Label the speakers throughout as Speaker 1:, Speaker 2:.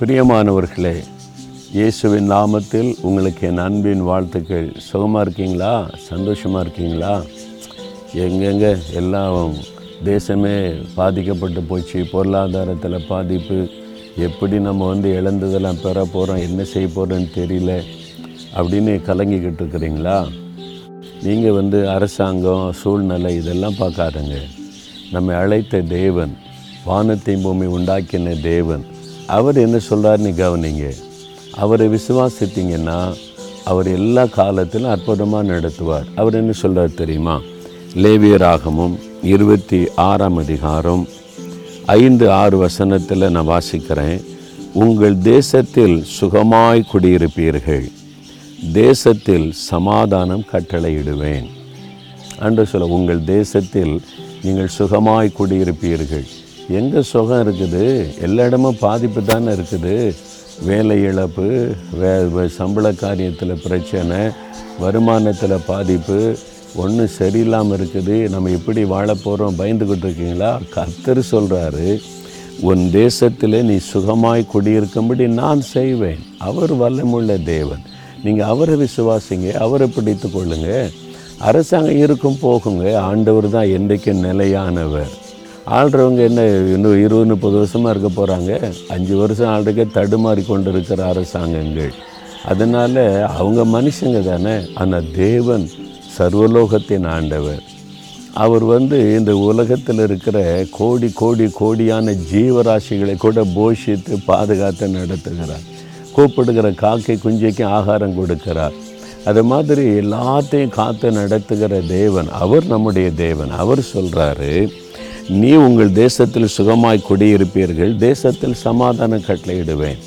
Speaker 1: பிரியமானவர்களே இயேசுவின் நாமத்தில் உங்களுக்கு என் அன்பின் வாழ்த்துக்கள். சுகமாக இருக்கீங்களா? சந்தோஷமாக இருக்கீங்களா? எங்கெங்க எல்லாம் தேசமே பாதிக்கப்பட்டு போச்சு. பொருளாதாரத்தில் பாதிப்பு. எப்படி நம்ம வந்து இழந்ததெல்லாம் பெற போகிறோம் என்ன செய்ய போகிறோன்னு தெரியல. அப்படின்னு கலங்கிக்கிட்டு இருக்கிறீங்களா? நீங்கள் வந்து அரசாங்கம் சூழ்நிலை இதெல்லாம் பார்க்காதங்க. நம்மை அழைத்த தேவன் வானத்தையும் பூமி உண்டாக்கின தேவன். அவர் என்ன சொல்கிறாருன்னு கவனிங்க. அவரை விசுவாசித்தீங்கன்னா அவர் எல்லா காலத்திலும் அற்புதமாக நடத்துவார். அவர் என்ன சொல்கிறார் தெரியுமா? லேவியராகமும் இருபத்தி ஆறாம் அதிகாரம் ஐந்து ஆறு வசனத்தில் நான் வாசிக்கிறேன். உங்கள் தேசத்தில் சுகமாய் குடியிருப்பீர்கள். தேசத்தில் சமாதானம் கட்டளையிடுவேன். அன்று சொல்ல உங்கள் தேசத்தில் நீங்கள் சுகமாய் குடியிருப்பீர்கள். எங்கே சுகம் இருக்குது? எல்லா இடமும் பாதிப்பு தானே இருக்குது? வேலை இழப்பு வே வே- சம்பள காரியத்தில் பிரச்சனை வருமானத்தில் பாதிப்பு ஒன்றும் சரியில்லாமல் இருக்குது. நம்ம எப்படி வாழ போகிறோம் பயந்துக்கிட்டு இருக்கீங்களா? கர்த்தர் சொல்கிறாரு உன் தேசத்தில் நீ சுகமாய் குடியிருக்கும்படி நான் செய்வேன். அவர் வல்லமுள்ள தேவன். நீங்கள் அவரை விசுவாசிங்க அவரை பிடித்து கொள்ளுங்க. அரசாங்கம் இருக்கும் போகுங்க. ஆண்டவர் தான் என்றைக்கும் நிலையானவர். ஆள்றவங்க என்ன இன்னும் இருபது முப்பது வருஷமாக இருக்க போகிறாங்க அஞ்சு வருஷம் ஆளுக்கு தடுமாறி கொண்டு இருக்கிற அரசாங்கங்கள். அதனால் அவங்க மனுஷங்க தானே. ஆனால் தேவன் சர்வலோகத்தின் ஆண்டவர். அவர் வந்து இந்த உலகத்தில் இருக்கிற கோடி கோடி கோடியான ஜீவராசிகளை கூட போஷித்து பாதுகாத்து நடத்துகிறார். கூப்பிடுகிற காக்கை குஞ்சைக்கு ஆகாரம் கொடுக்கிறார். அது மாதிரி எல்லாத்தையும் காத்து நடத்துகிற தேவன் அவர் நம்முடைய தேவன். அவர் சொல்கிறாரு நீ உங்கள் தேசத்தில் சுகமாய் குடியிருப்பீர்கள். தேசத்தில் சமாதானம் கட்டளையிடுவேன்.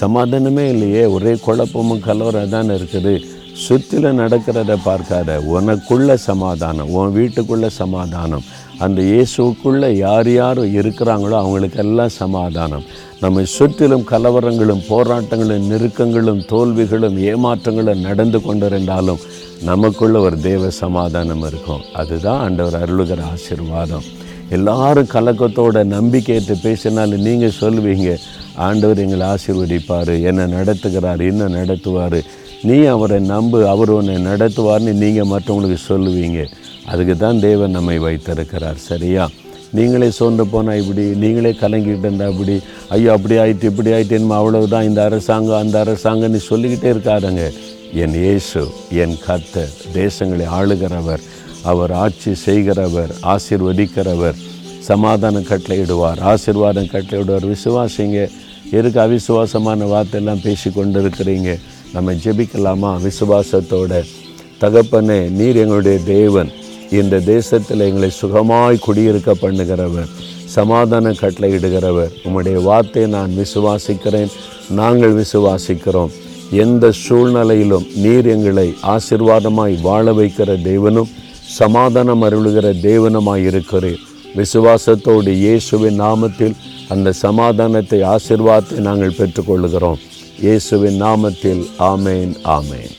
Speaker 1: சமாதானமே இல்லையே ஒரே குழப்பமும் கலவரம் தானே இருக்குது. சுற்றில நடக்கிறத பார்க்காத உனக்குள்ள சமாதானம் உன் வீட்டுக்குள்ள சமாதானம் அந்த இயேசுக்குள்ளே யார் யார் இருக்கிறாங்களோ அவங்களுக்கெல்லாம் சமாதானம். நம்மை சுற்றிலும் கலவரங்களும் போராட்டங்களும் நெருக்கங்களும் தோல்விகளும் ஏமாற்றங்களும் நடந்து கொண்டிருந்தாலும் நமக்குள்ள ஒரு தேவ சமாதானம் இருக்கும். அதுதான் ஆண்டவர் அருளுகிற ஆசீர்வாதம். எல்லாரும் கலக்கத்தோட நம்பிக்கையிட்டு பேசினாலும் நீங்கள் சொல்லுவீங்க ஆண்டவர் எங்களை ஆசீர்வதிப்பார் என்னை நடத்துகிறார் என்ன நடத்துவார். நீ அவரை நம்பு அவர் உன்னை நடத்துவார்னு நீங்கள் மற்றவங்களுக்கு சொல்லுவீங்க. அதுக்கு தான் தேவன் நம்மை வைத்திருக்கிறார் சரியா? நீங்களே சோர்ந்து போனால் இப்படி நீங்களே கலங்கிட்டு இருந்தா இப்படி ஐயோ அப்படி ஆயிட்டு இப்படி ஆயிட்டேன்னு அவ்வளவுதான் இந்த அரசாங்கம் அந்த அரசாங்கம்னு சொல்லிக்கிட்டே இருக்காருங்க. என் இயேசு என் கத்த தேசங்களை ஆளுகிறவர். அவர் ஆட்சி செய்கிறவர் ஆசிர்வதிக்கிறவர் சமாதானம் கட்டளையிடுவார். ஆசீர்வாதம் கட்டளையிடுவார். விசுவாசிங்க எதுக்கு அவிசுவாசமான வார்த்தையெல்லாம் பேசி கொண்டு இருக்கிறீங்க நம்ம ஜெபிக்கலாமா? விசுவாசத்தோட. தகப்பனே நீர் எங்களுடைய தேவன். இந்த தேசத்தில் எங்களை சுகமாய் குடியிருக்க பண்ணுகிறவர் சமாதான கட்டளையிடுகிறவர். உம்முடைய வார்த்தையை நான் விசுவாசிக்கிறேன். நாங்கள் விசுவாசிக்கிறோம். எந்த சூழ்நிலையிலும் நீர் எங்களை ஆசீர்வாதமாய் வாழ வைக்கிற தேவனும் சமாதானம் அருளுகிற தேவனமாக இருக்கிறேன் விசுவாசத்தோடு இயேசுவின் நாமத்தில் அந்த சமாதானத்தை ஆசிர்வாதத்தை நாங்கள் பெற்றுக்கொள்கிறோம் இயேசுவின் நாமத்தில் ஆமேன் ஆமேன்.